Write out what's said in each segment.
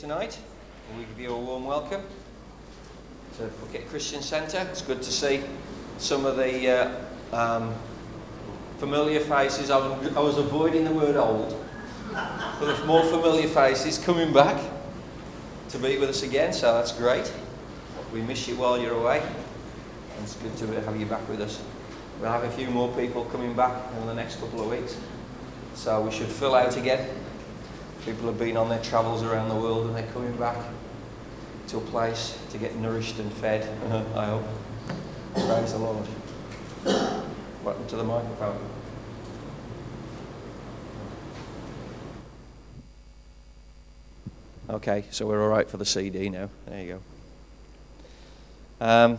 tonight. We give you a warm welcome to Phuket Christian Centre. It's good to see some of the uh, um, familiar faces. I was, I was avoiding the word old, but the more familiar faces coming back to be with us again, so that's great. We miss you while you're away, and it's good to have you back with us. We'll have a few more people coming back in the next couple of weeks, so we should fill out again. People have been on their travels around the world and they're coming back to a place to get nourished and fed, I hope. Praise the Lord. Welcome to the microphone. Okay, so we're all right for the CD now. There you go. Um,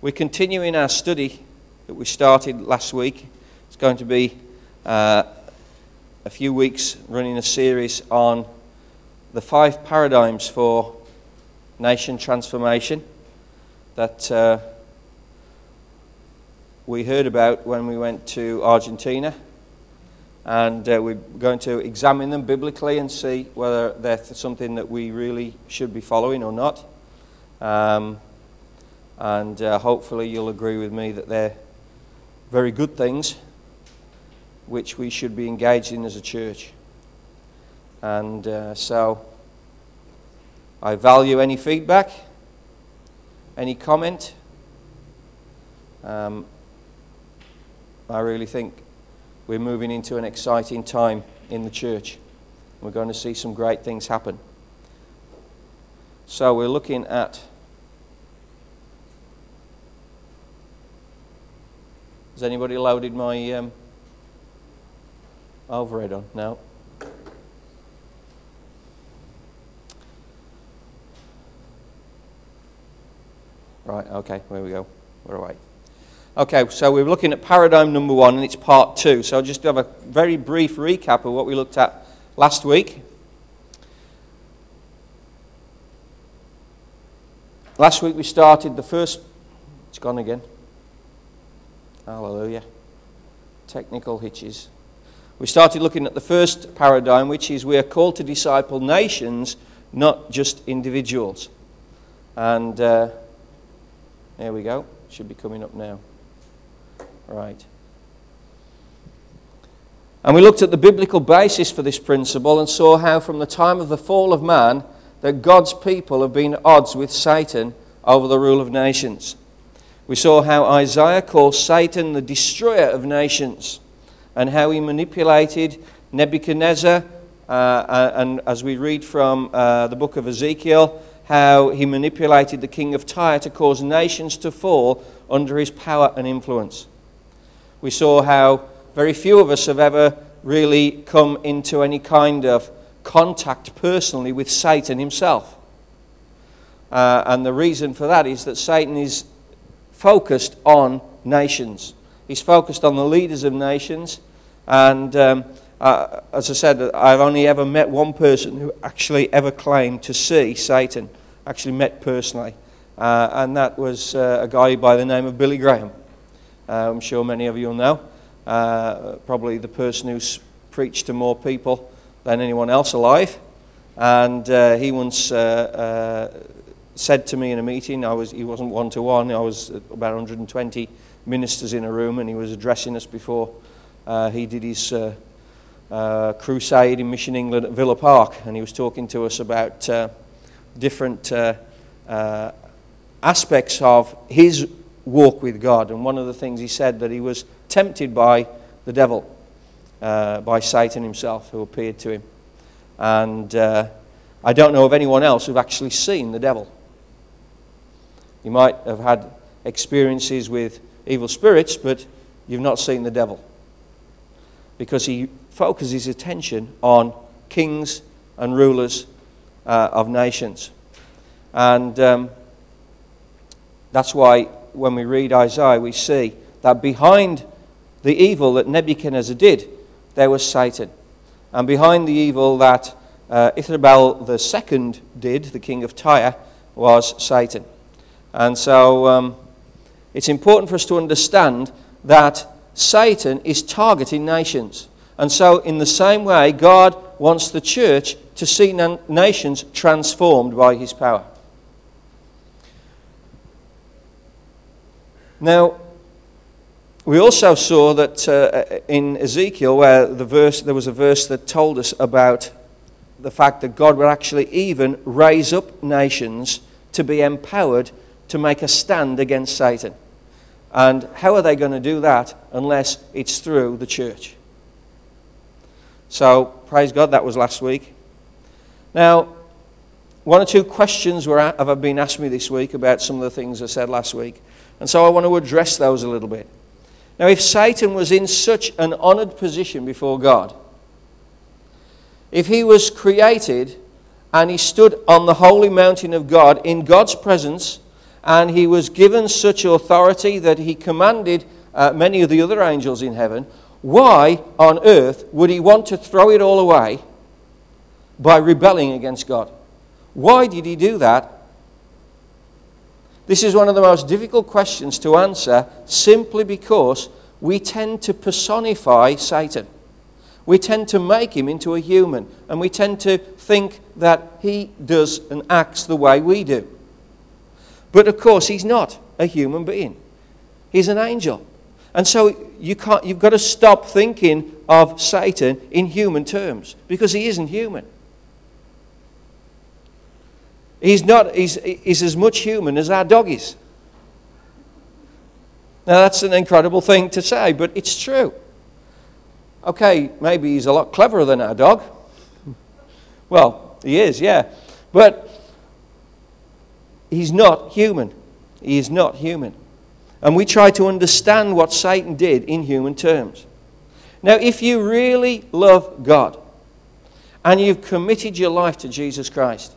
we're continuing our study that we started last week. It's going to be uh, a few weeks running a series on the five paradigms for nation transformation that uh, we heard about when we went to Argentina. And uh, we're going to examine them biblically and see whether they're something that we really should be following or not. Um, and uh, hopefully, you'll agree with me that they're very good things which we should be engaged in as a church. And uh, so I value any feedback, any comment. Um, I really think we're moving into an exciting time in the church. We're going to see some great things happen. So we're looking at. Has anybody loaded my um, on? No. Right, okay, there we go. We're away. Okay, so we're looking at paradigm number one, and it's part two. So I'll just have a very brief recap of what we looked at last week. Last week we started the first. It's gone again. Hallelujah. Technical hitches. We started looking at the first paradigm, which is we are called to disciple nations, not just individuals. And uh, there we go. Should be coming up now. Right. And we looked at the biblical basis for this principle and saw how, from the time of the fall of man, that God's people have been at odds with Satan over the rule of nations. We saw how Isaiah calls Satan the destroyer of nations and how he manipulated Nebuchadnezzar. Uh, uh, and as we read from uh, the book of Ezekiel, how he manipulated the king of Tyre to cause nations to fall under his power and influence. We saw how very few of us have ever really come into any kind of contact personally with Satan himself. Uh, and the reason for that is that Satan is focused on nations. He's focused on the leaders of nations. And um, uh, as I said, I've only ever met one person who actually ever claimed to see Satan, actually met personally. Uh, and that was uh, a guy by the name of Billy Graham. Uh, I'm sure many of you will know. Uh, probably the person who's preached to more people than anyone else alive. And uh, he once said to me in a meeting, I was, he wasn't one to one, I was about 120 ministers in a room, and he was addressing us before uh, he did his uh, uh, crusade in Mission England at Villa Park, and he was talking to us about uh, different uh, uh, aspects of his walk with God. And one of the things he said that he was tempted by the devil, by Satan himself, who appeared to him. And I don't know of anyone else who've actually seen the devil. You might have had experiences with evil spirits, but you've not seen the devil because he focuses his attention on kings and rulers uh, of nations. And um, that's why when we read Isaiah, we see that behind the evil that Nebuchadnezzar did, there was Satan. And behind the evil that uh, Ithobal II did, the king of Tyre, was Satan. And so um, it's important for us to understand that Satan is targeting nations. And so, in the same way, God wants the church to see nations transformed by his power. Now, we also saw that uh, in Ezekiel, where the verse, there was a verse that told us about the fact that God would actually even raise up nations to be empowered to make a stand against Satan. And how are they going to do that unless it's through the church? So, praise God, that was last week. Now, one or two questions were, have been asked me this week about some of the things I said last week. And so I want to address those a little bit. Now, if Satan was in such an honored position before God, if he was created and he stood on the holy mountain of God in God's presence, and he was given such authority that he commanded uh, many of the other angels in heaven, why on earth would he want to throw it all away by rebelling against God? Why did he do that? This is one of the most difficult questions to answer simply because we tend to personify Satan. We tend to make him into a human, and we tend to think that he does and acts the way we do. But of course, he's not a human being, he's an angel. And so you can't, you've got to stop thinking of Satan in human terms because he isn't human. He's, not, he's, he's as much human as our dog is. Now, that's an incredible thing to say, but it's true. Okay, maybe he's a lot cleverer than our dog. Well, he is, yeah. But he's not human. He is not human. And we try to understand what Satan did in human terms. Now, if you really love God and you've committed your life to Jesus Christ,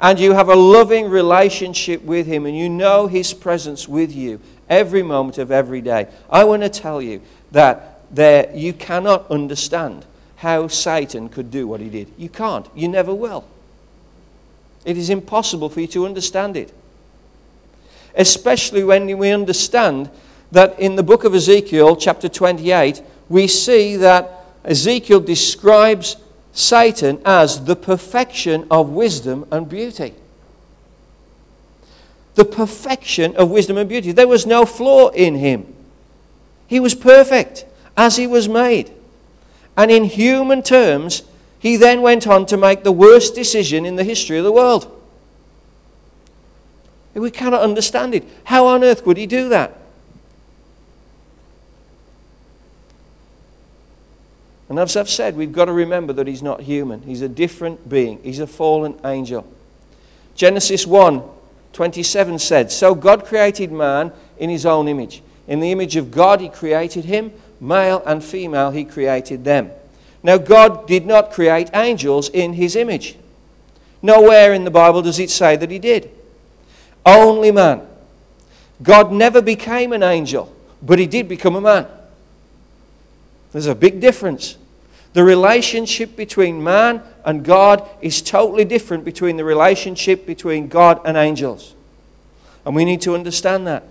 and you have a loving relationship with Him, and you know His presence with you every moment of every day, I want to tell you that there you cannot understand how Satan could do what he did. You can't. You never will. It is impossible for you to understand it. Especially when we understand that in the book of Ezekiel, chapter 28, we see that Ezekiel describes Satan as the perfection of wisdom and beauty. The perfection of wisdom and beauty. There was no flaw in him, he was perfect as he was made. And in human terms, he then went on to make the worst decision in the history of the world. We cannot understand it. How on earth would he do that? And as I've said, we've got to remember that he's not human. He's a different being. He's a fallen angel. Genesis 1 27 said, So God created man in his own image. In the image of God, he created him. Male and female, he created them. Now, God did not create angels in his image. Nowhere in the Bible does it say that he did. Only man. God never became an angel, but he did become a man. There's a big difference. The relationship between man and God is totally different between the relationship between God and angels. And we need to understand that.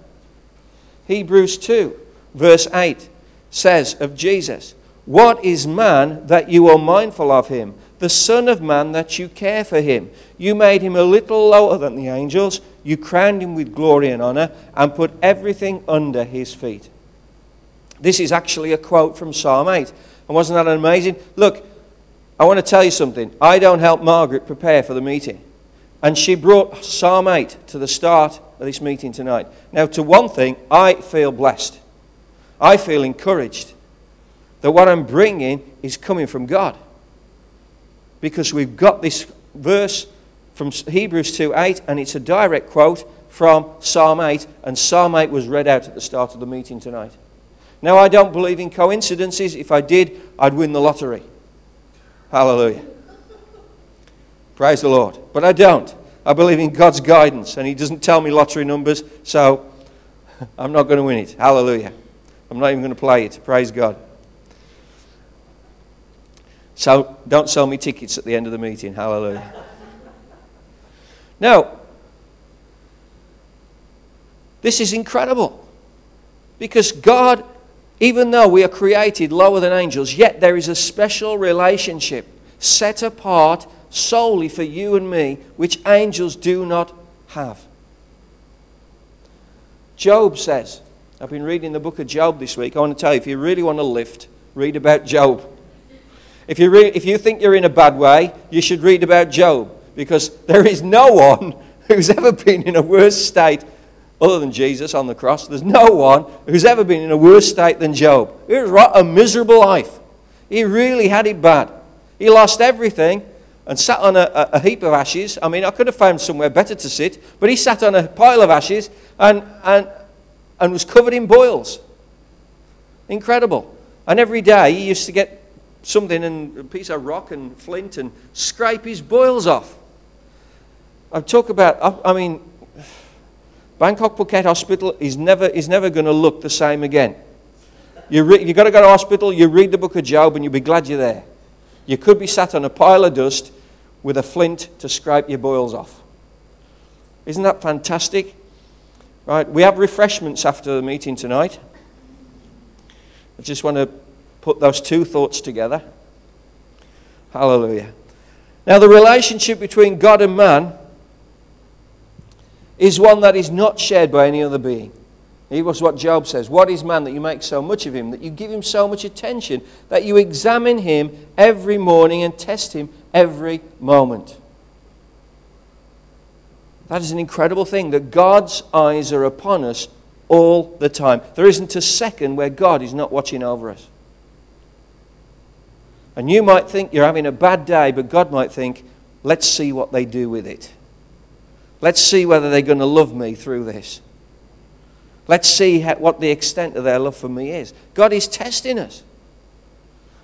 Hebrews 2, verse 8 says of Jesus, What is man that you are mindful of him? The Son of Man that you care for him. You made him a little lower than the angels. You crowned him with glory and honor and put everything under his feet. This is actually a quote from Psalm 8. And wasn't that amazing? Look, I want to tell you something. I don't help Margaret prepare for the meeting. And she brought Psalm 8 to the start of this meeting tonight. Now, to one thing, I feel blessed. I feel encouraged that what I'm bringing is coming from God. Because we've got this verse from Hebrews 2 8, and it's a direct quote from Psalm 8, and Psalm 8 was read out at the start of the meeting tonight. Now, I don't believe in coincidences. If I did, I'd win the lottery. Hallelujah. Praise the Lord. But I don't. I believe in God's guidance, and He doesn't tell me lottery numbers, so I'm not going to win it. Hallelujah. I'm not even going to play it. Praise God. So don't sell me tickets at the end of the meeting. Hallelujah. now, this is incredible because God Even though we are created lower than angels, yet there is a special relationship set apart solely for you and me, which angels do not have. Job says, I've been reading the book of Job this week. I want to tell you, if you really want to lift, read about Job. If you, re- if you think you're in a bad way, you should read about Job because there is no one who's ever been in a worse state other than Jesus on the cross. There's no one who's ever been in a worse state than Job. It was a miserable life. He really had it bad. He lost everything and sat on a, a, heap of ashes. I mean, I could have found somewhere better to sit, but he sat on a pile of ashes and, and, and was covered in boils. Incredible. And every day he used to get something and a piece of rock and flint and scrape his boils off. I talk about, I mean, Bangkok Phuket Hospital is never, is never going to look the same again. You re- you've got to go to hospital, you read the book of Job, and you'll be glad you're there. You could be sat on a pile of dust with a flint to scrape your boils off. Isn't that fantastic? Right, we have refreshments after the meeting tonight. I just want to put those two thoughts together. Hallelujah. Now, the relationship between God and man is one that is not shared by any other being. It was what Job says. What is man that you make so much of him, that you give him so much attention, that you examine him every morning and test him every moment? That is an incredible thing that God's eyes are upon us all the time. There isn't a second where God is not watching over us. And you might think you're having a bad day, but God might think, let's see what they do with it. Let's see whether they're going to love me through this. Let's see how, what the extent of their love for me is. God is testing us.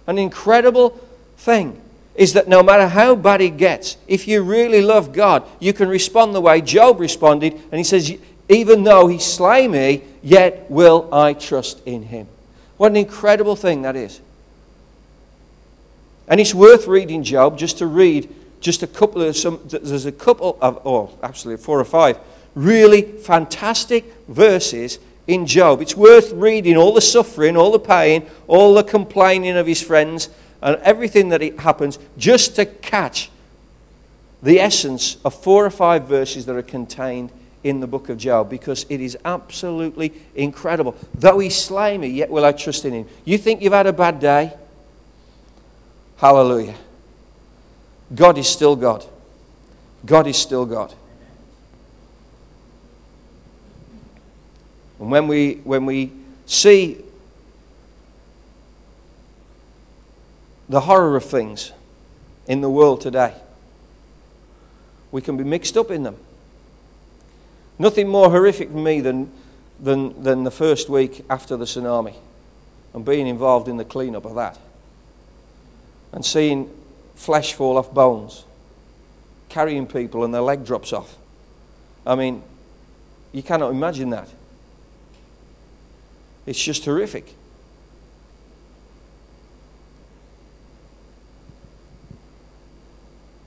An incredible thing is that no matter how bad it gets, if you really love God, you can respond the way Job responded. And he says, Even though he slay me, yet will I trust in him. What an incredible thing that is. And it's worth reading Job just to read just a couple of some, there's a couple of, oh, absolutely four or five really fantastic verses in Job. It's worth reading all the suffering, all the pain, all the complaining of his friends, and everything that it happens just to catch the essence of four or five verses that are contained in the book of Job because it is absolutely incredible. Though he slay me, yet will I trust in him. You think you've had a bad day? Hallelujah. God is still God. God is still God. And when we, when we see the horror of things in the world today, we can be mixed up in them. Nothing more horrific for me than, than, than the first week after the tsunami and being involved in the cleanup of that and seeing flesh fall off bones, carrying people and their leg drops off. I mean, you cannot imagine that. It's just horrific.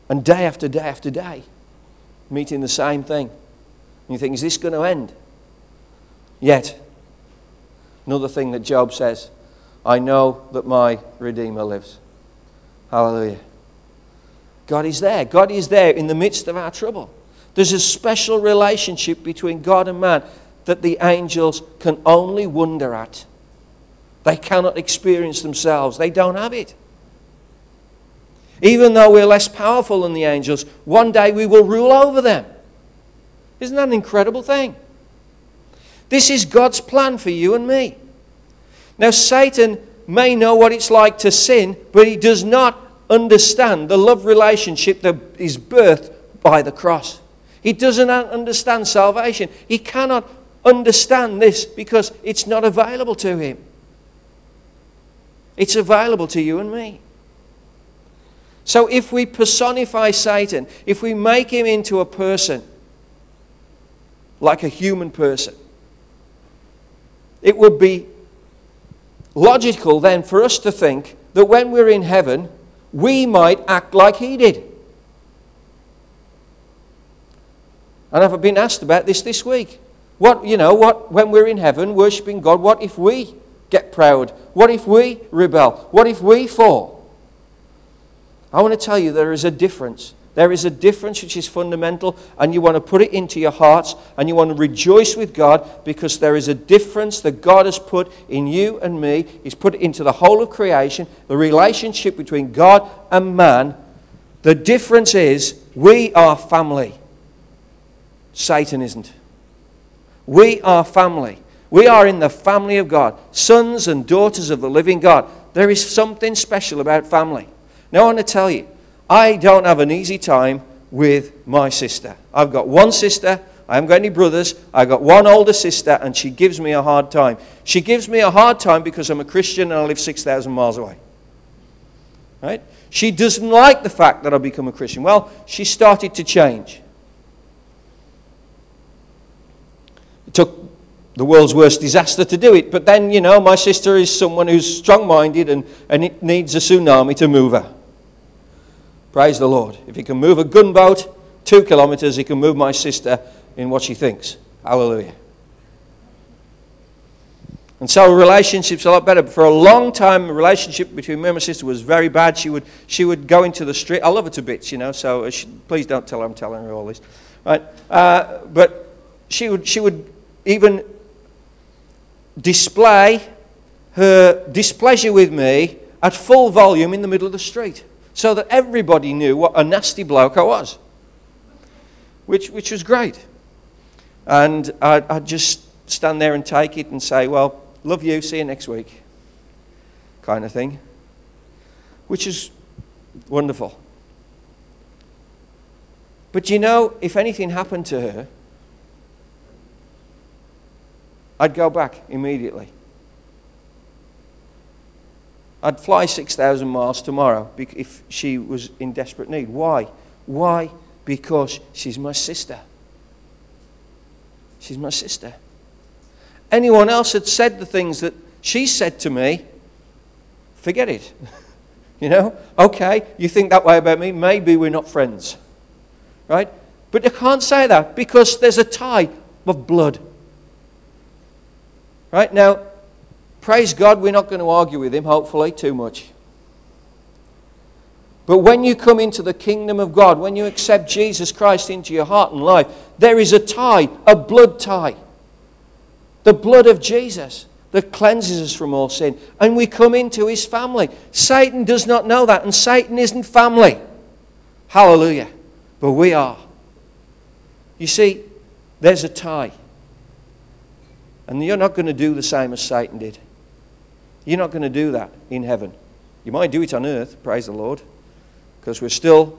And day after day after day, meeting the same thing. And you think, is this going to end? Yet, another thing that Job says I know that my Redeemer lives. Hallelujah. God is there. God is there in the midst of our trouble. There's a special relationship between God and man that the angels can only wonder at. They cannot experience themselves, they don't have it. Even though we're less powerful than the angels, one day we will rule over them. Isn't that an incredible thing? This is God's plan for you and me. Now, Satan may know what it's like to sin, but he does not understand the love relationship that is birthed by the cross. He doesn't understand salvation. He cannot understand this because it's not available to him. It's available to you and me. So if we personify Satan, if we make him into a person, like a human person, it would be logical then for us to think that when we're in heaven, we might act like he did. And I've been asked about this this week. What, you know, what, when we're in heaven worshiping God, what if we get proud? What if we rebel? What if we fall? I want to tell you there is a difference. There is a difference which is fundamental, and you want to put it into your hearts and you want to rejoice with God because there is a difference that God has put in you and me. He's put it into the whole of creation, the relationship between God and man. The difference is we are family, Satan isn't. We are family. We are in the family of God, sons and daughters of the living God. There is something special about family. Now, I want to tell you, I don't have an easy time with my sister. I've got one sister. I haven't got any brothers. I've got one older sister, and she gives me a hard time. She gives me a hard time because I'm a Christian and I live 6,000 miles away. Right? She doesn't like the fact that I've become a Christian. Well, she started to change. It took the world's worst disaster to do it, but then, you know, my sister is someone who's strong minded and, and it needs a tsunami to move her. Praise the Lord. If he can move a gunboat two kilometers, he can move my sister in what she thinks. Hallelujah. And so relationship's a lot better. For a long time, the relationship between me and my sister was very bad. She would, she would go into the street. I love her to bits, you know, so she, please don't tell her I'm telling her all this. Right? Uh, but she would, she would even display her displeasure with me at full volume in the middle of the street so that everybody knew what a nasty bloke I was, which, which was great. And I'd, I'd just stand there and take it and say, Well, love you, see you next week, kind of thing, which is wonderful. But you know, if anything happened to her, I'd go back immediately. I'd fly 6,000 miles tomorrow if she was in desperate need. Why? Why? Because she's my sister. She's my sister. Anyone else had said the things that she said to me, forget it. you know? Okay, you think that way about me, maybe we're not friends. Right? But you can't say that because there's a tie of blood. Right? Now, Praise God, we're not going to argue with him, hopefully, too much. But when you come into the kingdom of God, when you accept Jesus Christ into your heart and life, there is a tie, a blood tie. The blood of Jesus that cleanses us from all sin. And we come into his family. Satan does not know that, and Satan isn't family. Hallelujah. But we are. You see, there's a tie. And you're not going to do the same as Satan did. You're not going to do that in heaven. You might do it on earth, praise the Lord, because we're still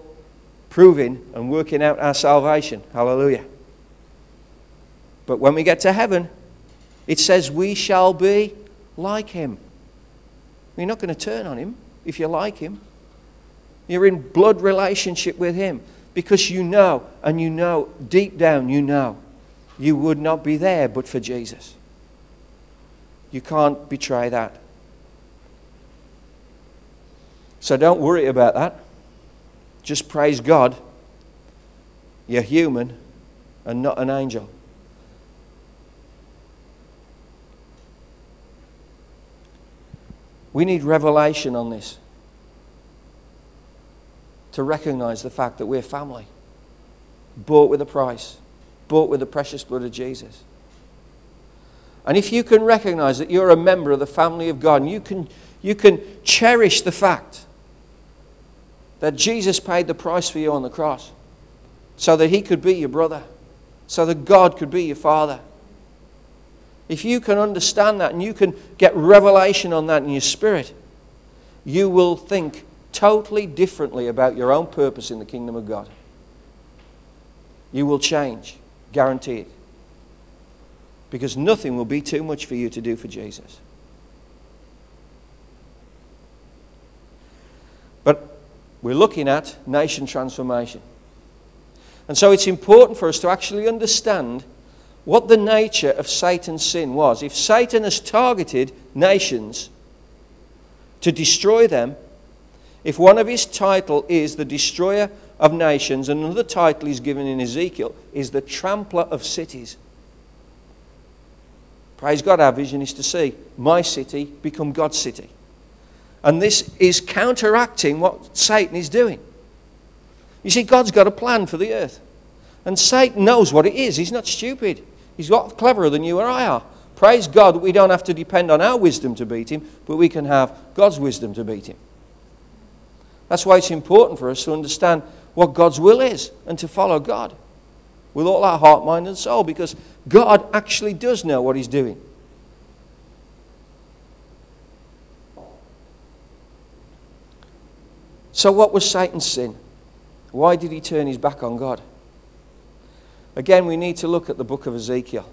proving and working out our salvation. Hallelujah. But when we get to heaven, it says we shall be like him. You're not going to turn on him if you like him. You're in blood relationship with him because you know, and you know, deep down, you know, you would not be there but for Jesus. You can't betray that. So don't worry about that. Just praise God. You're human and not an angel. We need revelation on this to recognize the fact that we're family, bought with a price, bought with the precious blood of Jesus. And if you can recognize that you're a member of the family of God, and you can, you can cherish the fact that Jesus paid the price for you on the cross so that he could be your brother, so that God could be your father. If you can understand that and you can get revelation on that in your spirit, you will think totally differently about your own purpose in the kingdom of God. You will change, guaranteed. Because nothing will be too much for you to do for Jesus. We're looking at nation transformation. And so it's important for us to actually understand what the nature of Satan's sin was. If Satan has targeted nations to destroy them, if one of his title is the destroyer of nations, and another title he's given in Ezekiel is the trampler of cities. Praise God, our vision is to see my city become God's city. And this is counteracting what Satan is doing. You see, God's got a plan for the earth. And Satan knows what it is. He's not stupid. He's a lot cleverer than you or I are. Praise God that we don't have to depend on our wisdom to beat him, but we can have God's wisdom to beat him. That's why it's important for us to understand what God's will is and to follow God with all our heart, mind, and soul because God actually does know what He's doing. So, what was Satan's sin? Why did he turn his back on God? Again, we need to look at the book of Ezekiel.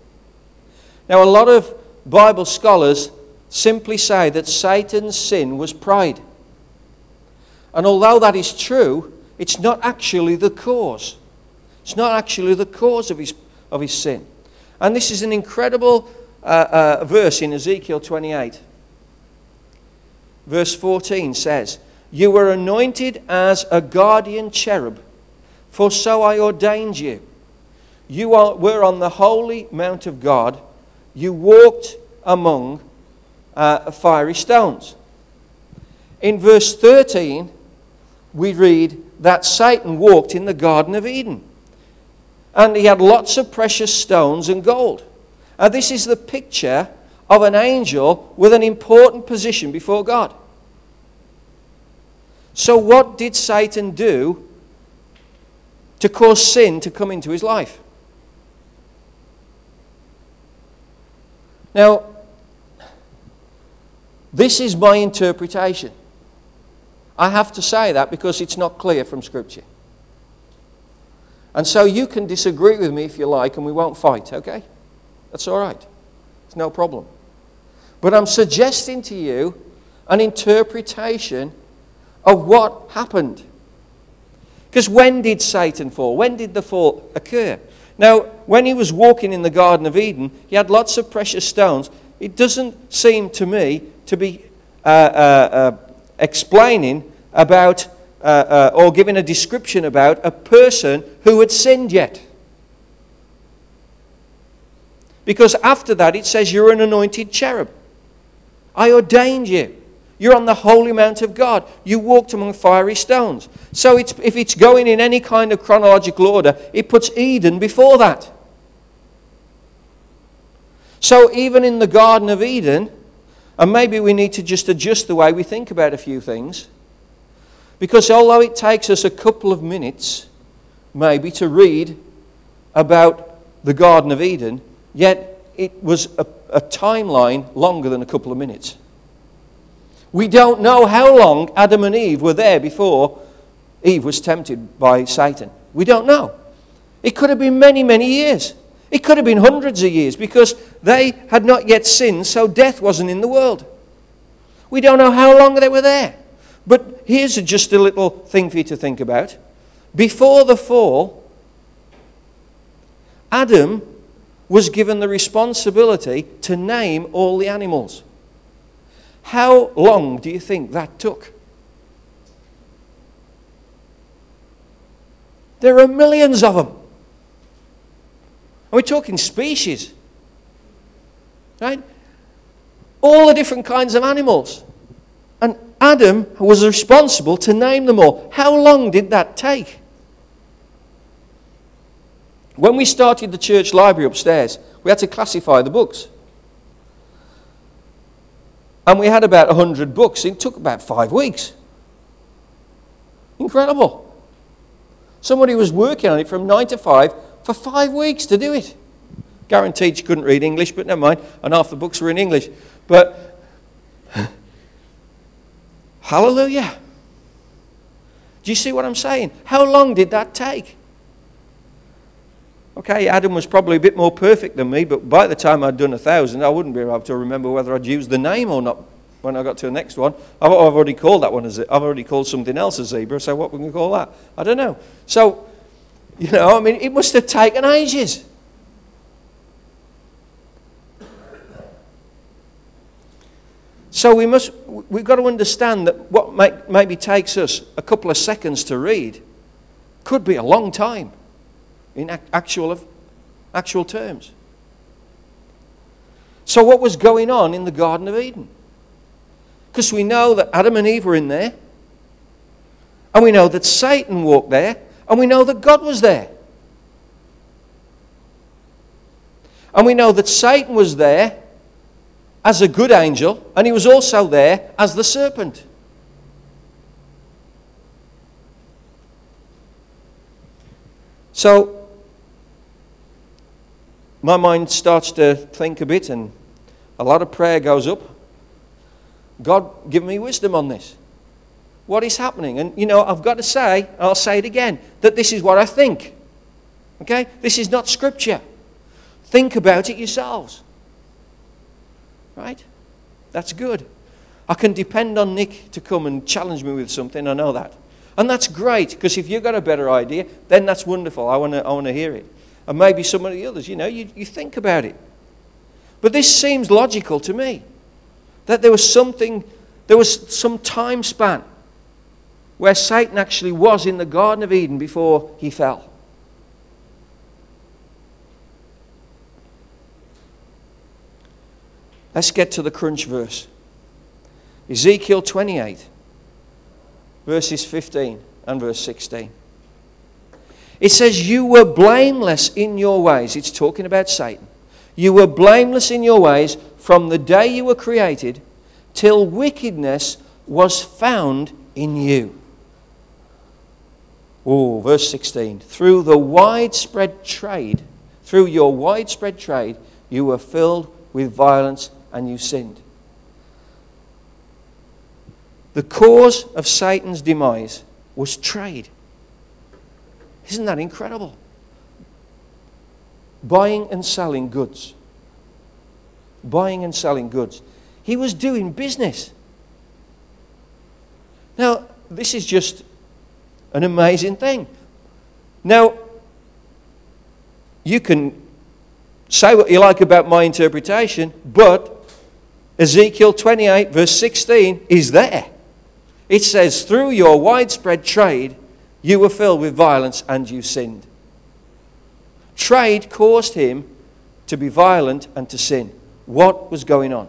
Now, a lot of Bible scholars simply say that Satan's sin was pride. And although that is true, it's not actually the cause. It's not actually the cause of his, of his sin. And this is an incredible uh, uh, verse in Ezekiel 28. Verse 14 says, You were anointed as a guardian cherub, for so I ordained you. You are, were on the holy mount of God. You walked among uh, fiery stones. In verse 13, we read that Satan walked in the Garden of Eden. And he had lots of precious stones and gold. And this is the picture of an angel with an important position before God. So, what did Satan do to cause sin to come into his life? Now, this is my interpretation. I have to say that because it's not clear from Scripture. And so you can disagree with me if you like, and we won't fight, okay? That's all right. It's no problem. But I'm suggesting to you an interpretation of what happened. Because when did Satan fall? When did the fall occur? Now, when he was walking in the Garden of Eden, he had lots of precious stones. It doesn't seem to me to be uh, uh, uh, explaining about uh, uh, or giving a description about a person who had sinned yet. Because after that, it says, You're an anointed cherub. I ordained you. You're on the holy mount of God. You walked among fiery stones. So it's, if it's going in any kind of chronological order, it puts Eden before that. So even in the Garden of Eden, and maybe we need to just adjust the way we think about a few things. Because although it takes us a couple of minutes, maybe, to read about the Garden of Eden, yet it was a, a timeline longer than a couple of minutes. We don't know how long Adam and Eve were there before Eve was tempted by Satan. We don't know. It could have been many, many years. It could have been hundreds of years because they had not yet sinned, so death wasn't in the world. We don't know how long they were there. But here's just a little thing for you to think about. Before the fall, Adam was given the responsibility to name all the animals. How long do you think that took? There are millions of them. And we're talking species. Right? All the different kinds of animals. And Adam was responsible to name them all. How long did that take? When we started the church library upstairs, we had to classify the books. And we had about 100 books. It took about five weeks. Incredible. Somebody was working on it from 9 to 5 for five weeks to do it. Guaranteed she couldn't read English, but never mind. And half the books were in English. But Hallelujah. Do you see what I'm saying? How long did that take? Okay, Adam was probably a bit more perfect than me, but by the time I'd done a thousand, I wouldn't be able to remember whether I'd used the name or not when I got to the next one. I've already called that one as I've already called something else a zebra, so what we can call that? I don't know. So, you know, I mean, it must have taken ages. So we must, we've got to understand that what may, maybe takes us a couple of seconds to read could be a long time in actual, actual terms. So, what was going on in the Garden of Eden? Because we know that Adam and Eve were in there, and we know that Satan walked there, and we know that God was there. And we know that Satan was there as a good angel, and he was also there as the serpent. So, my mind starts to think a bit, and a lot of prayer goes up. God, give me wisdom on this. What is happening? And you know, I've got to say, I'll say it again, that this is what I think. Okay? This is not scripture. Think about it yourselves. Right? That's good. I can depend on Nick to come and challenge me with something, I know that. And that's great, because if you've got a better idea, then that's wonderful. I want to I wanna hear it. And maybe some of the others, you know, you, you think about it. But this seems logical to me. That there was something, there was some time span where Satan actually was in the Garden of Eden before he fell. Let's get to the crunch verse. Ezekiel 28, verses 15 and verse 16. It says, You were blameless in your ways. It's talking about Satan. You were blameless in your ways from the day you were created till wickedness was found in you. Oh, verse 16. Through the widespread trade, through your widespread trade, you were filled with violence and you sinned. The cause of Satan's demise was trade. Isn't that incredible? Buying and selling goods. Buying and selling goods. He was doing business. Now, this is just an amazing thing. Now, you can say what you like about my interpretation, but Ezekiel 28, verse 16, is there. It says, Through your widespread trade, you were filled with violence and you sinned. Trade caused him to be violent and to sin. What was going on?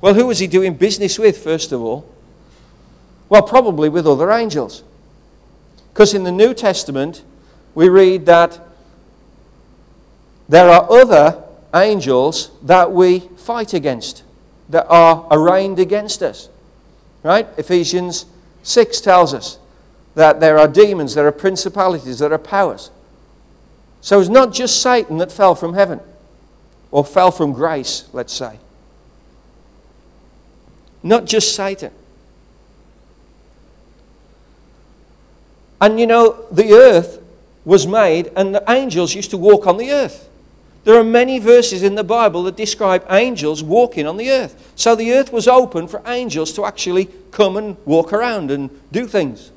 Well, who was he doing business with, first of all? Well, probably with other angels. Because in the New Testament, we read that there are other angels that we fight against, that are arraigned against us. Right? Ephesians 6 tells us that there are demons, there are principalities, there are powers. So it's not just Satan that fell from heaven, or fell from grace, let's say. Not just Satan. And you know, the earth was made, and the angels used to walk on the earth. There are many verses in the Bible that describe angels walking on the earth. So the earth was open for angels to actually come and walk around and do things.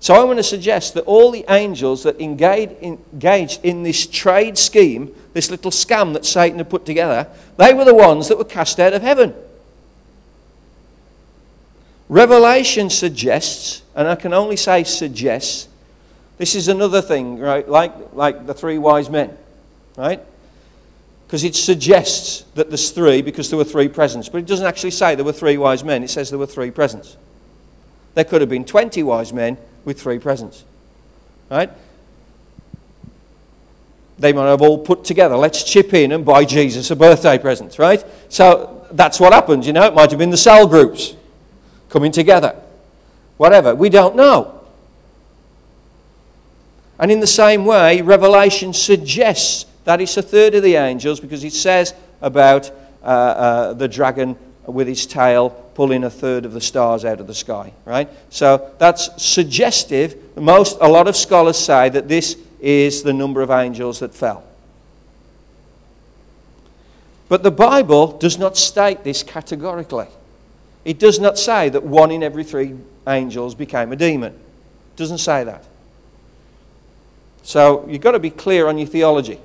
So I want to suggest that all the angels that engaged in this trade scheme, this little scam that Satan had put together, they were the ones that were cast out of heaven. Revelation suggests, and I can only say suggests, this is another thing, right? Like, like the three wise men, right? Because it suggests that there's three because there were three presents. But it doesn't actually say there were three wise men, it says there were three presents. There could have been 20 wise men with three presents, right? They might have all put together, let's chip in and buy Jesus a birthday present, right? So that's what happens, you know. It might have been the cell groups coming together. Whatever. We don't know. And in the same way, Revelation suggests that it's a third of the angels because it says about uh, uh, the dragon with his tail pulling a third of the stars out of the sky, right? So that's suggestive. Most, a lot of scholars say that this is the number of angels that fell. But the Bible does not state this categorically. It does not say that one in every three angels became a demon. It doesn't say that. So you've got to be clear on your theology.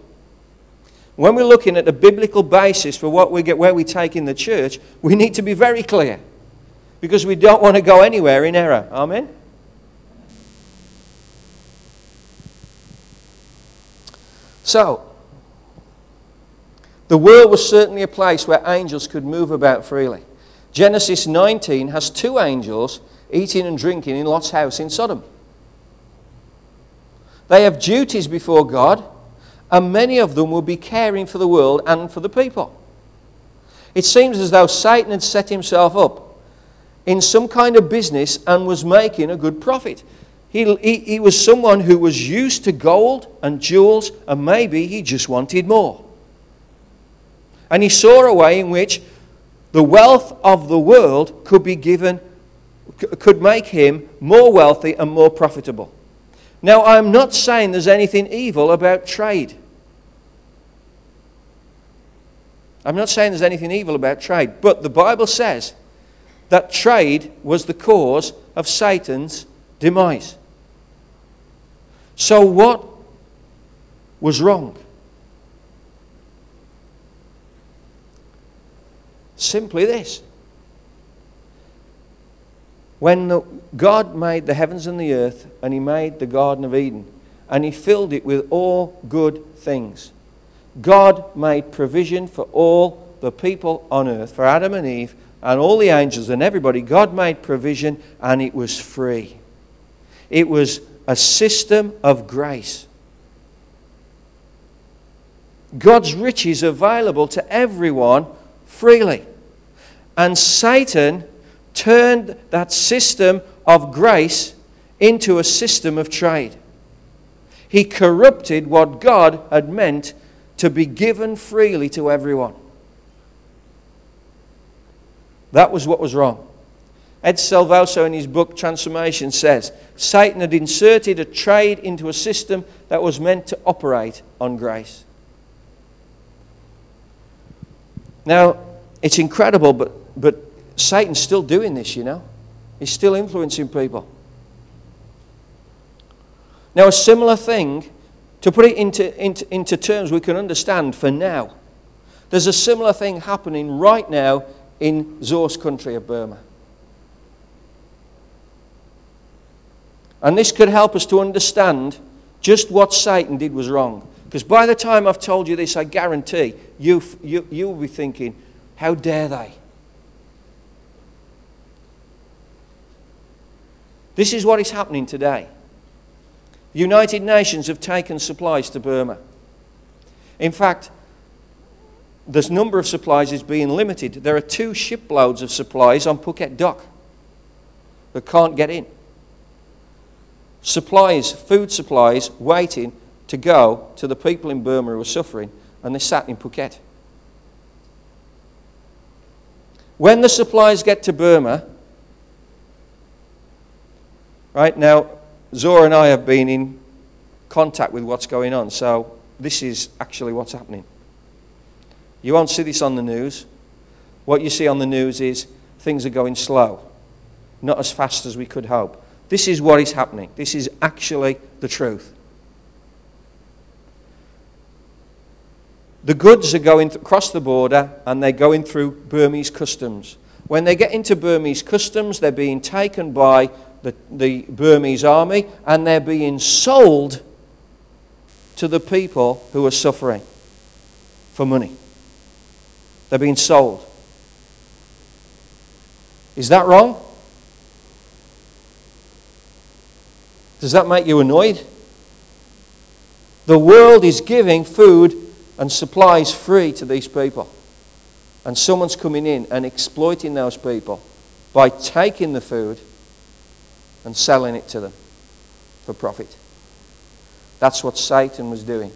When we're looking at a biblical basis for what we get, where we take in the church, we need to be very clear because we don't want to go anywhere in error. Amen? So, the world was certainly a place where angels could move about freely. Genesis 19 has two angels eating and drinking in Lot's house in Sodom. They have duties before God, and many of them will be caring for the world and for the people. It seems as though Satan had set himself up in some kind of business and was making a good profit. He, he, he, was someone who was used to gold and jewels, and maybe he just wanted more. And he saw a way in which the wealth of the world could be given, could make him more wealthy and more profitable. Now, I'm not saying there's anything evil about trade. I'm not saying there's anything evil about trade, but the Bible says that trade was the cause of Satan's demise. So, what was wrong? Simply this. When the, God made the heavens and the earth, and He made the Garden of Eden, and He filled it with all good things, God made provision for all the people on earth, for Adam and Eve, and all the angels and everybody. God made provision, and it was free. It was a system of grace. God's riches available to everyone freely. And Satan turned that system of grace into a system of trade. He corrupted what God had meant to be given freely to everyone. That was what was wrong. Ed Silvoso, in his book Transformation, says Satan had inserted a trade into a system that was meant to operate on grace. Now, it's incredible, but, but Satan's still doing this, you know. He's still influencing people. Now, a similar thing, to put it into, into, into terms we can understand for now, there's a similar thing happening right now in Zor's country of Burma. And this could help us to understand just what Satan did was wrong. Because by the time I've told you this, I guarantee you, you, you will be thinking, how dare they? This is what is happening today. The United Nations have taken supplies to Burma. In fact, the number of supplies is being limited. There are two shiploads of supplies on Phuket Dock that can't get in supplies, food supplies, waiting to go to the people in Burma who are suffering, and they're sat in Phuket. When the supplies get to Burma, right now, Zora and I have been in contact with what's going on, so this is actually what's happening. You won't see this on the news. What you see on the news is things are going slow, not as fast as we could hope. This is what is happening. This is actually the truth. The goods are going across the border and they're going through Burmese customs. When they get into Burmese customs, they're being taken by the, the Burmese army and they're being sold to the people who are suffering for money. They're being sold. Is that wrong? Does that make you annoyed? The world is giving food and supplies free to these people. And someone's coming in and exploiting those people by taking the food and selling it to them for profit. That's what Satan was doing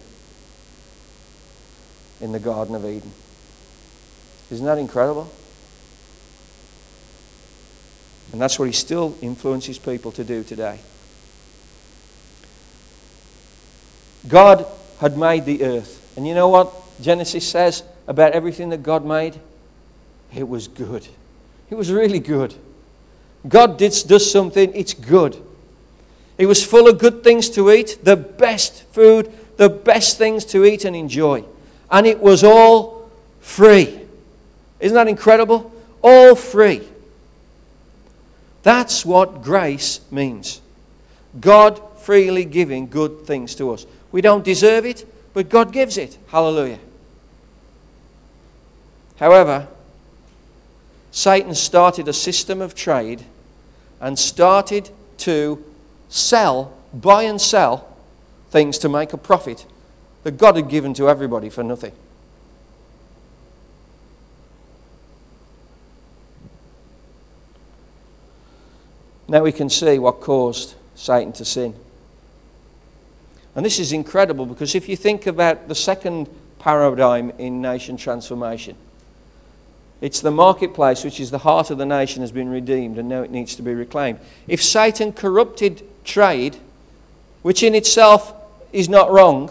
in the Garden of Eden. Isn't that incredible? And that's what he still influences people to do today. God had made the earth. And you know what Genesis says about everything that God made? It was good. It was really good. God did, does something, it's good. It was full of good things to eat, the best food, the best things to eat and enjoy. And it was all free. Isn't that incredible? All free. That's what grace means. God freely giving good things to us. We don't deserve it. But God gives it. Hallelujah. However, Satan started a system of trade and started to sell, buy and sell things to make a profit that God had given to everybody for nothing. Now we can see what caused Satan to sin. And this is incredible because if you think about the second paradigm in nation transformation, it's the marketplace, which is the heart of the nation, has been redeemed and now it needs to be reclaimed. If Satan corrupted trade, which in itself is not wrong,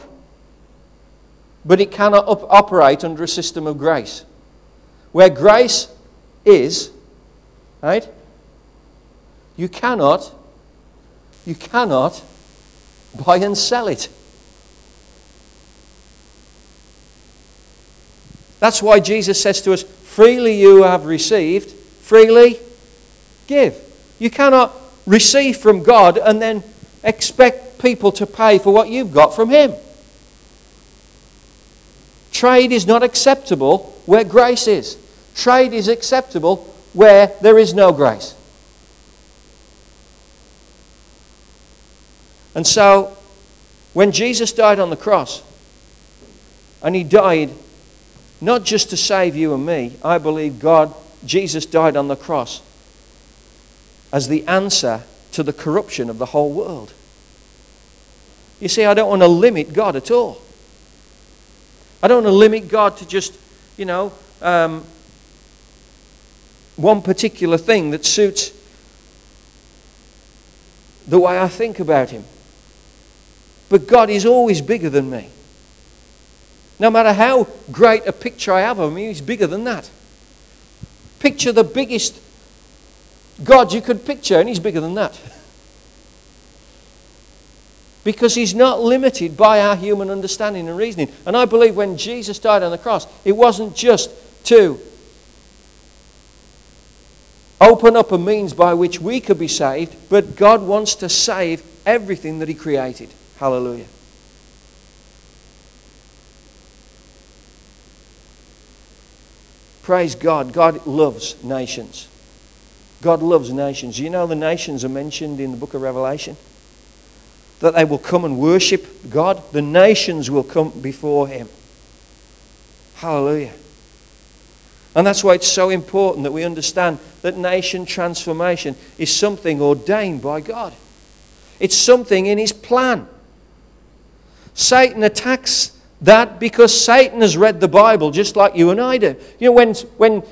but it cannot op- operate under a system of grace. Where grace is, right? You cannot, you cannot buy and sell it. That's why Jesus says to us, freely you have received, freely give. You cannot receive from God and then expect people to pay for what you've got from Him. Trade is not acceptable where grace is. Trade is acceptable where there is no grace. And so, when Jesus died on the cross, and he died not just to save you and me, I believe God, Jesus died on the cross as the answer to the corruption of the whole world. You see, I don't want to limit God at all. I don't want to limit God to just, you know, um, one particular thing that suits the way I think about Him. But God is always bigger than me. No matter how great a picture I have of Him, He's bigger than that. Picture the biggest God you could picture, and He's bigger than that. Because He's not limited by our human understanding and reasoning. And I believe when Jesus died on the cross, it wasn't just to open up a means by which we could be saved, but God wants to save everything that He created. Hallelujah. Praise God. God loves nations. God loves nations. You know the nations are mentioned in the book of Revelation? That they will come and worship God. The nations will come before Him. Hallelujah. And that's why it's so important that we understand that nation transformation is something ordained by God. It's something in His plan. Satan attacks that because Satan has read the Bible just like you and I do. You know, when, when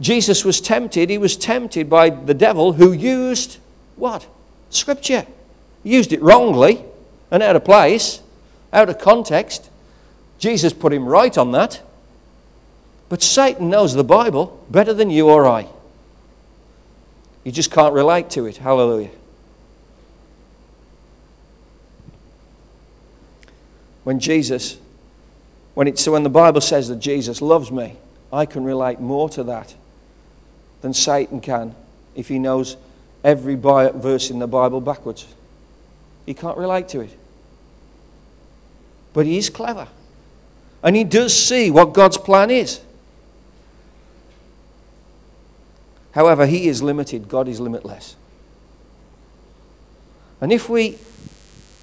Jesus was tempted, he was tempted by the devil who used what? Scripture. He used it wrongly and out of place, out of context. Jesus put him right on that. But Satan knows the Bible better than you or I. You just can't relate to it. Hallelujah. When Jesus, when, it, so when the Bible says that Jesus loves me, I can relate more to that than Satan can if he knows every verse in the Bible backwards. He can't relate to it. But he is clever. And he does see what God's plan is. However, he is limited, God is limitless. And if we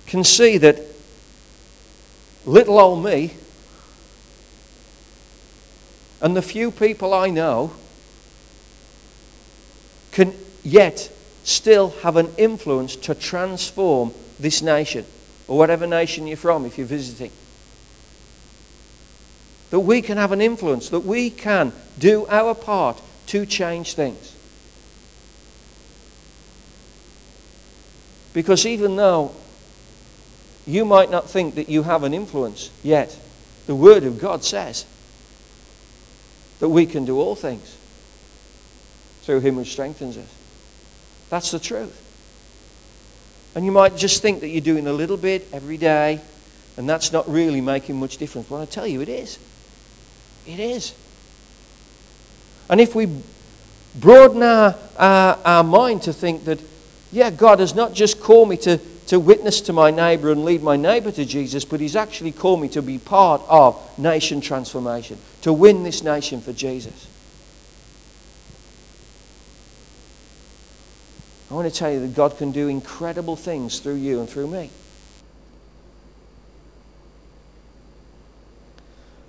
can see that little old me and the few people I know can yet still have an influence to transform this nation or whatever nation you're from if you're visiting. That we can have an influence, that we can do our part to change things. Because even though you might not think that you have an influence yet. The Word of God says that we can do all things through Him who strengthens us. That's the truth. And you might just think that you're doing a little bit every day, and that's not really making much difference. But I tell you, it is. It is. And if we broaden our, our, our mind to think that, yeah, God has not just called me to to witness to my neighbour and lead my neighbour to Jesus, but He's actually called me to be part of nation transformation, to win this nation for Jesus. I want to tell you that God can do incredible things through you and through me.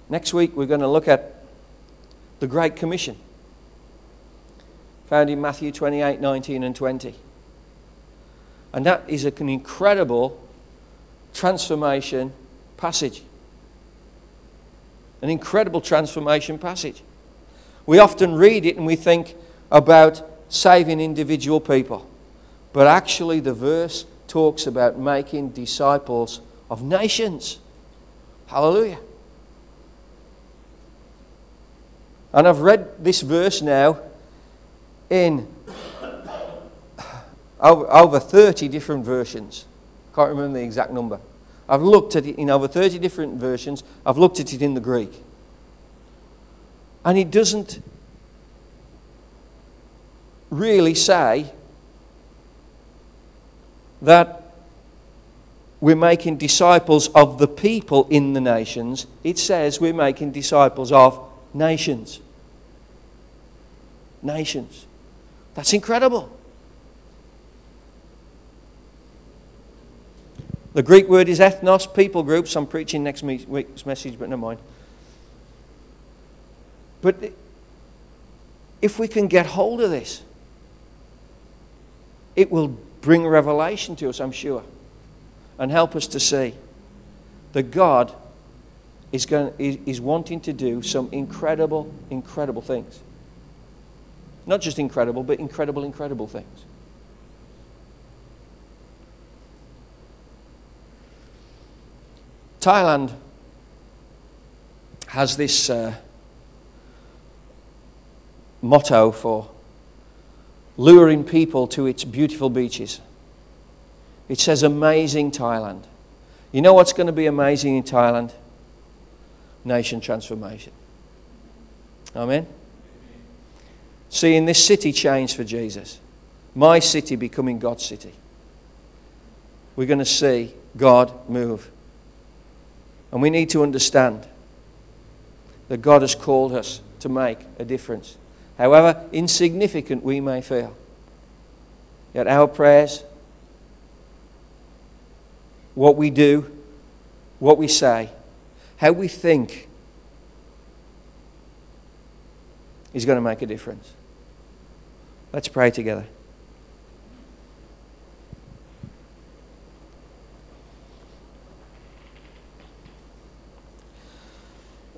Next week, we're going to look at the Great Commission, found in Matthew 28 19 and 20. And that is an incredible transformation passage. An incredible transformation passage. We often read it and we think about saving individual people. But actually, the verse talks about making disciples of nations. Hallelujah. And I've read this verse now in over 30 different versions. Can't remember the exact number. I've looked at it in over 30 different versions. I've looked at it in the Greek. And it doesn't really say that we're making disciples of the people in the nations. It says we're making disciples of nations. Nations. That's incredible. The Greek word is ethnos, people groups. I'm preaching next week's message, but never mind. But if we can get hold of this, it will bring revelation to us, I'm sure, and help us to see that God is, going, is, wanting to do some incredible, incredible things. Not just incredible, but incredible, incredible things. Thailand has this uh, motto for luring people to its beautiful beaches. It says, Amazing Thailand. You know what's going to be amazing in Thailand? Nation transformation. Amen? Seeing this city change for Jesus. My city becoming God's city. We're going to see God move. And we need to understand that God has called us to make a difference however insignificant we may feel. Yet our prayers, what we do, what we say, how we think is going to make a difference. Let's pray together.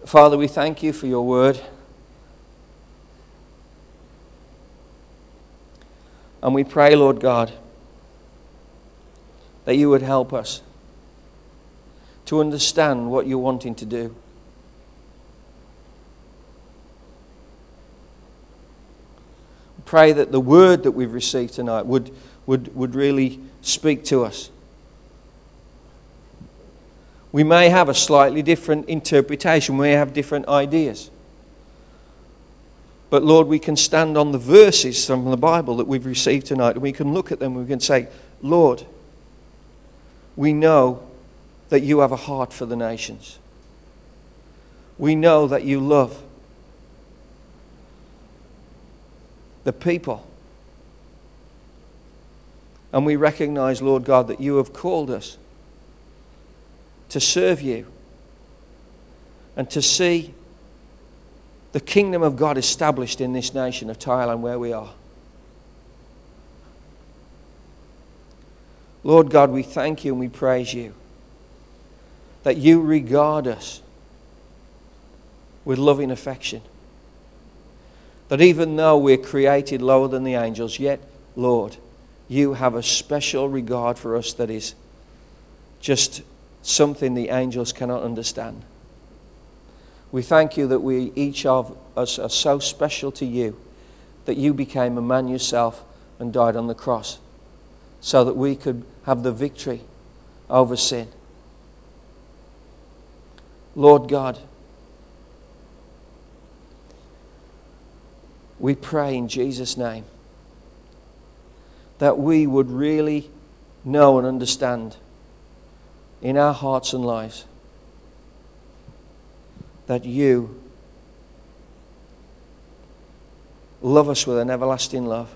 Father, we thank you for your word. And we pray, Lord God, that you would help us to understand what you're wanting to do. Pray that the word that we've received tonight would, would, would really speak to us. We may have a slightly different interpretation, we may have different ideas. But Lord, we can stand on the verses from the Bible that we've received tonight and we can look at them and we can say, Lord, we know that you have a heart for the nations. We know that you love the people. And we recognize, Lord God, that you have called us to serve you and to see the kingdom of God established in this nation of Thailand where we are. Lord God, we thank you and we praise you that you regard us with loving affection. That even though we're created lower than the angels, yet, Lord, you have a special regard for us that is just something the angels cannot understand. We thank you that we each of us are so special to you that you became a man yourself and died on the cross so that we could have the victory over sin. Lord God, we pray in Jesus' name that we would really know and understand in our hearts and lives that you love us with an everlasting love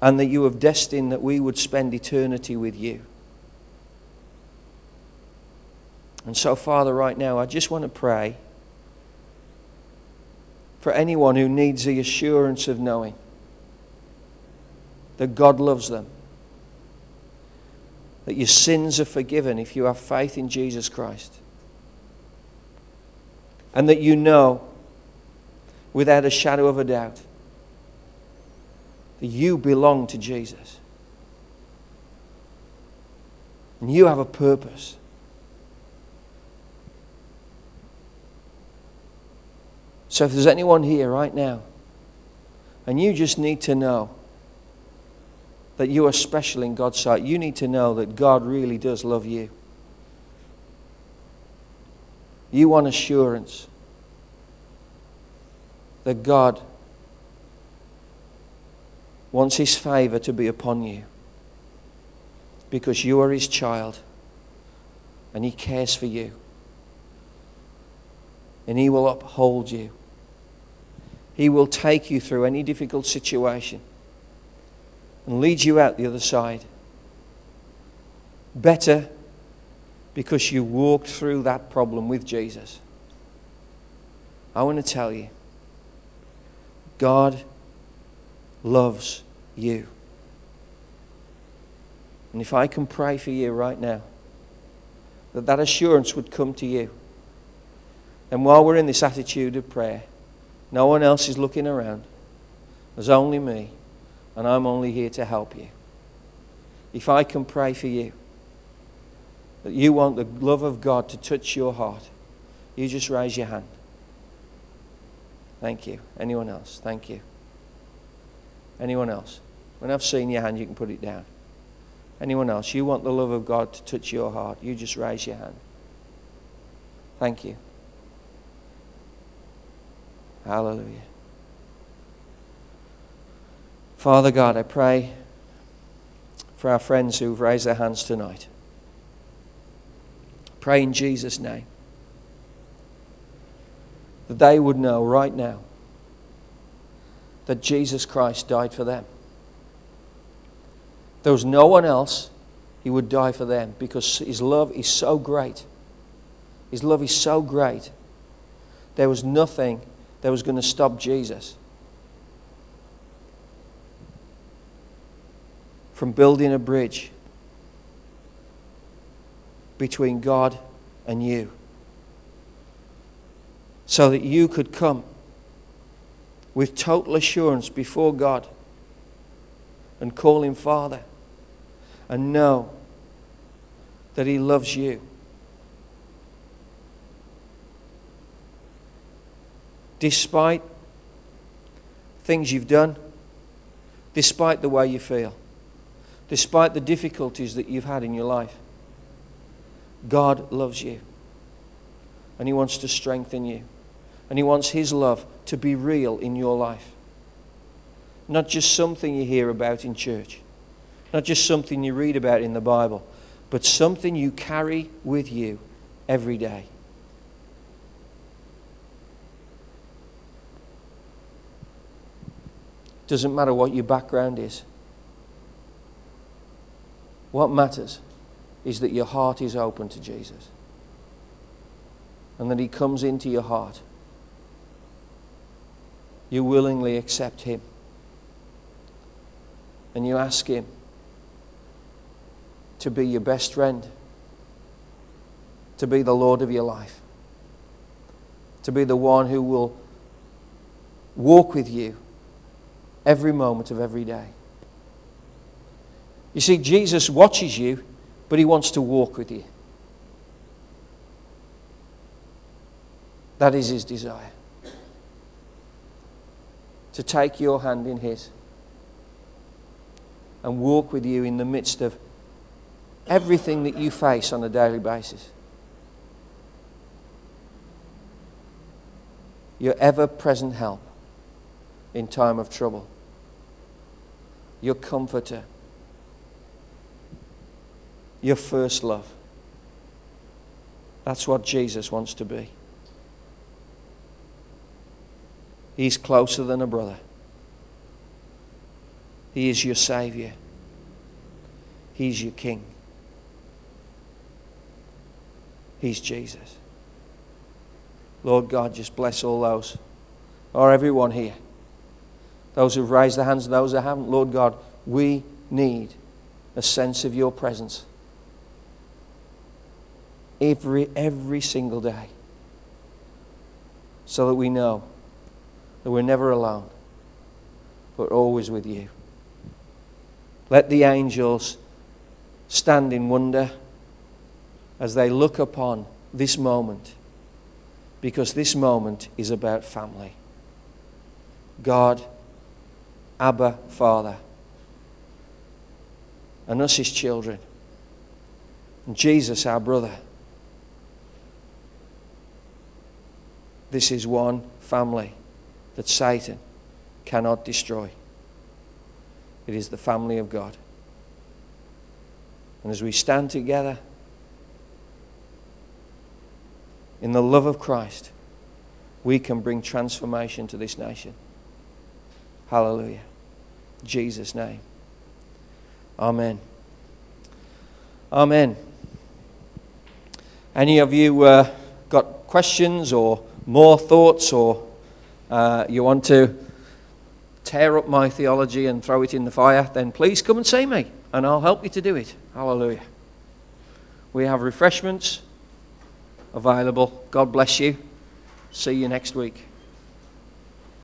and that you have destined that we would spend eternity with you. And so, Father, right now, I just want to pray for anyone who needs the assurance of knowing that God loves them, that your sins are forgiven if you have faith in Jesus Christ, and that you know without a shadow of a doubt that you belong to Jesus. And you have a purpose. So if there's anyone here right now, and you just need to know that you are special in God's sight, you need to know that God really does love you. You want assurance that God wants His favor to be upon you because you are His child and He cares for you and He will uphold you. He will take you through any difficult situation and lead you out the other side. Better because you walked through that problem with Jesus. I want to tell you God loves you. And if I can pray for you right now, that that assurance would come to you. And while we're in this attitude of prayer, no one else is looking around. There's only me, and I'm only here to help you. If I can pray for you, that you want the love of God to touch your heart, you just raise your hand. Thank you. Anyone else? Thank you. Anyone else? When I've seen your hand, you can put it down. Anyone else? You want the love of God to touch your heart, you just raise your hand. Thank you. Hallelujah. Father God, I pray for our friends who've raised their hands tonight. Pray in Jesus' name that they would know right now that Jesus Christ died for them. There was no one else he would die for them because his love is so great. His love is so great. There was nothing that was going to stop Jesus from building a bridge between God and you so that you could come with total assurance before God and call Him Father and know that He loves you. Despite things you've done, despite the way you feel, despite the difficulties that you've had in your life, God loves you and He wants to strengthen you. And He wants His love to be real in your life. Not just something you hear about in church, not just something you read about in the Bible, but something you carry with you every day. Doesn't matter what your background is. What matters is that your heart is open to Jesus and that He comes into your heart you willingly accept Him. And you ask Him to be your best friend, to be the Lord of your life, to be the one who will walk with you every moment of every day. You see, Jesus watches you, but He wants to walk with you. That is His desire to take your hand in His and walk with you in the midst of everything that you face on a daily basis. Your ever present help in time of trouble. Your comforter your first love. That's what Jesus wants to be. He's closer than a brother. He is your Savior. He's your King. He's Jesus. Lord God, just bless all those, or everyone here. Those who've raised their hands those who haven't. Lord God, we need a sense of your presence every, every single day so that we know that we're never alone, but always with you. Let the angels stand in wonder as they look upon this moment, because this moment is about family. God, Abba, Father, and us, his children, and Jesus, our brother. This is one family that Satan cannot destroy. It is the family of God. And as we stand together in the love of Christ, we can bring transformation to this nation. Hallelujah. In Jesus' name. Amen. Amen. Any of you uh, got questions or more thoughts or uh, you want to tear up my theology and throw it in the fire, then please come and see me and I'll help you to do it. Hallelujah. We have refreshments available. God bless you. See you next week.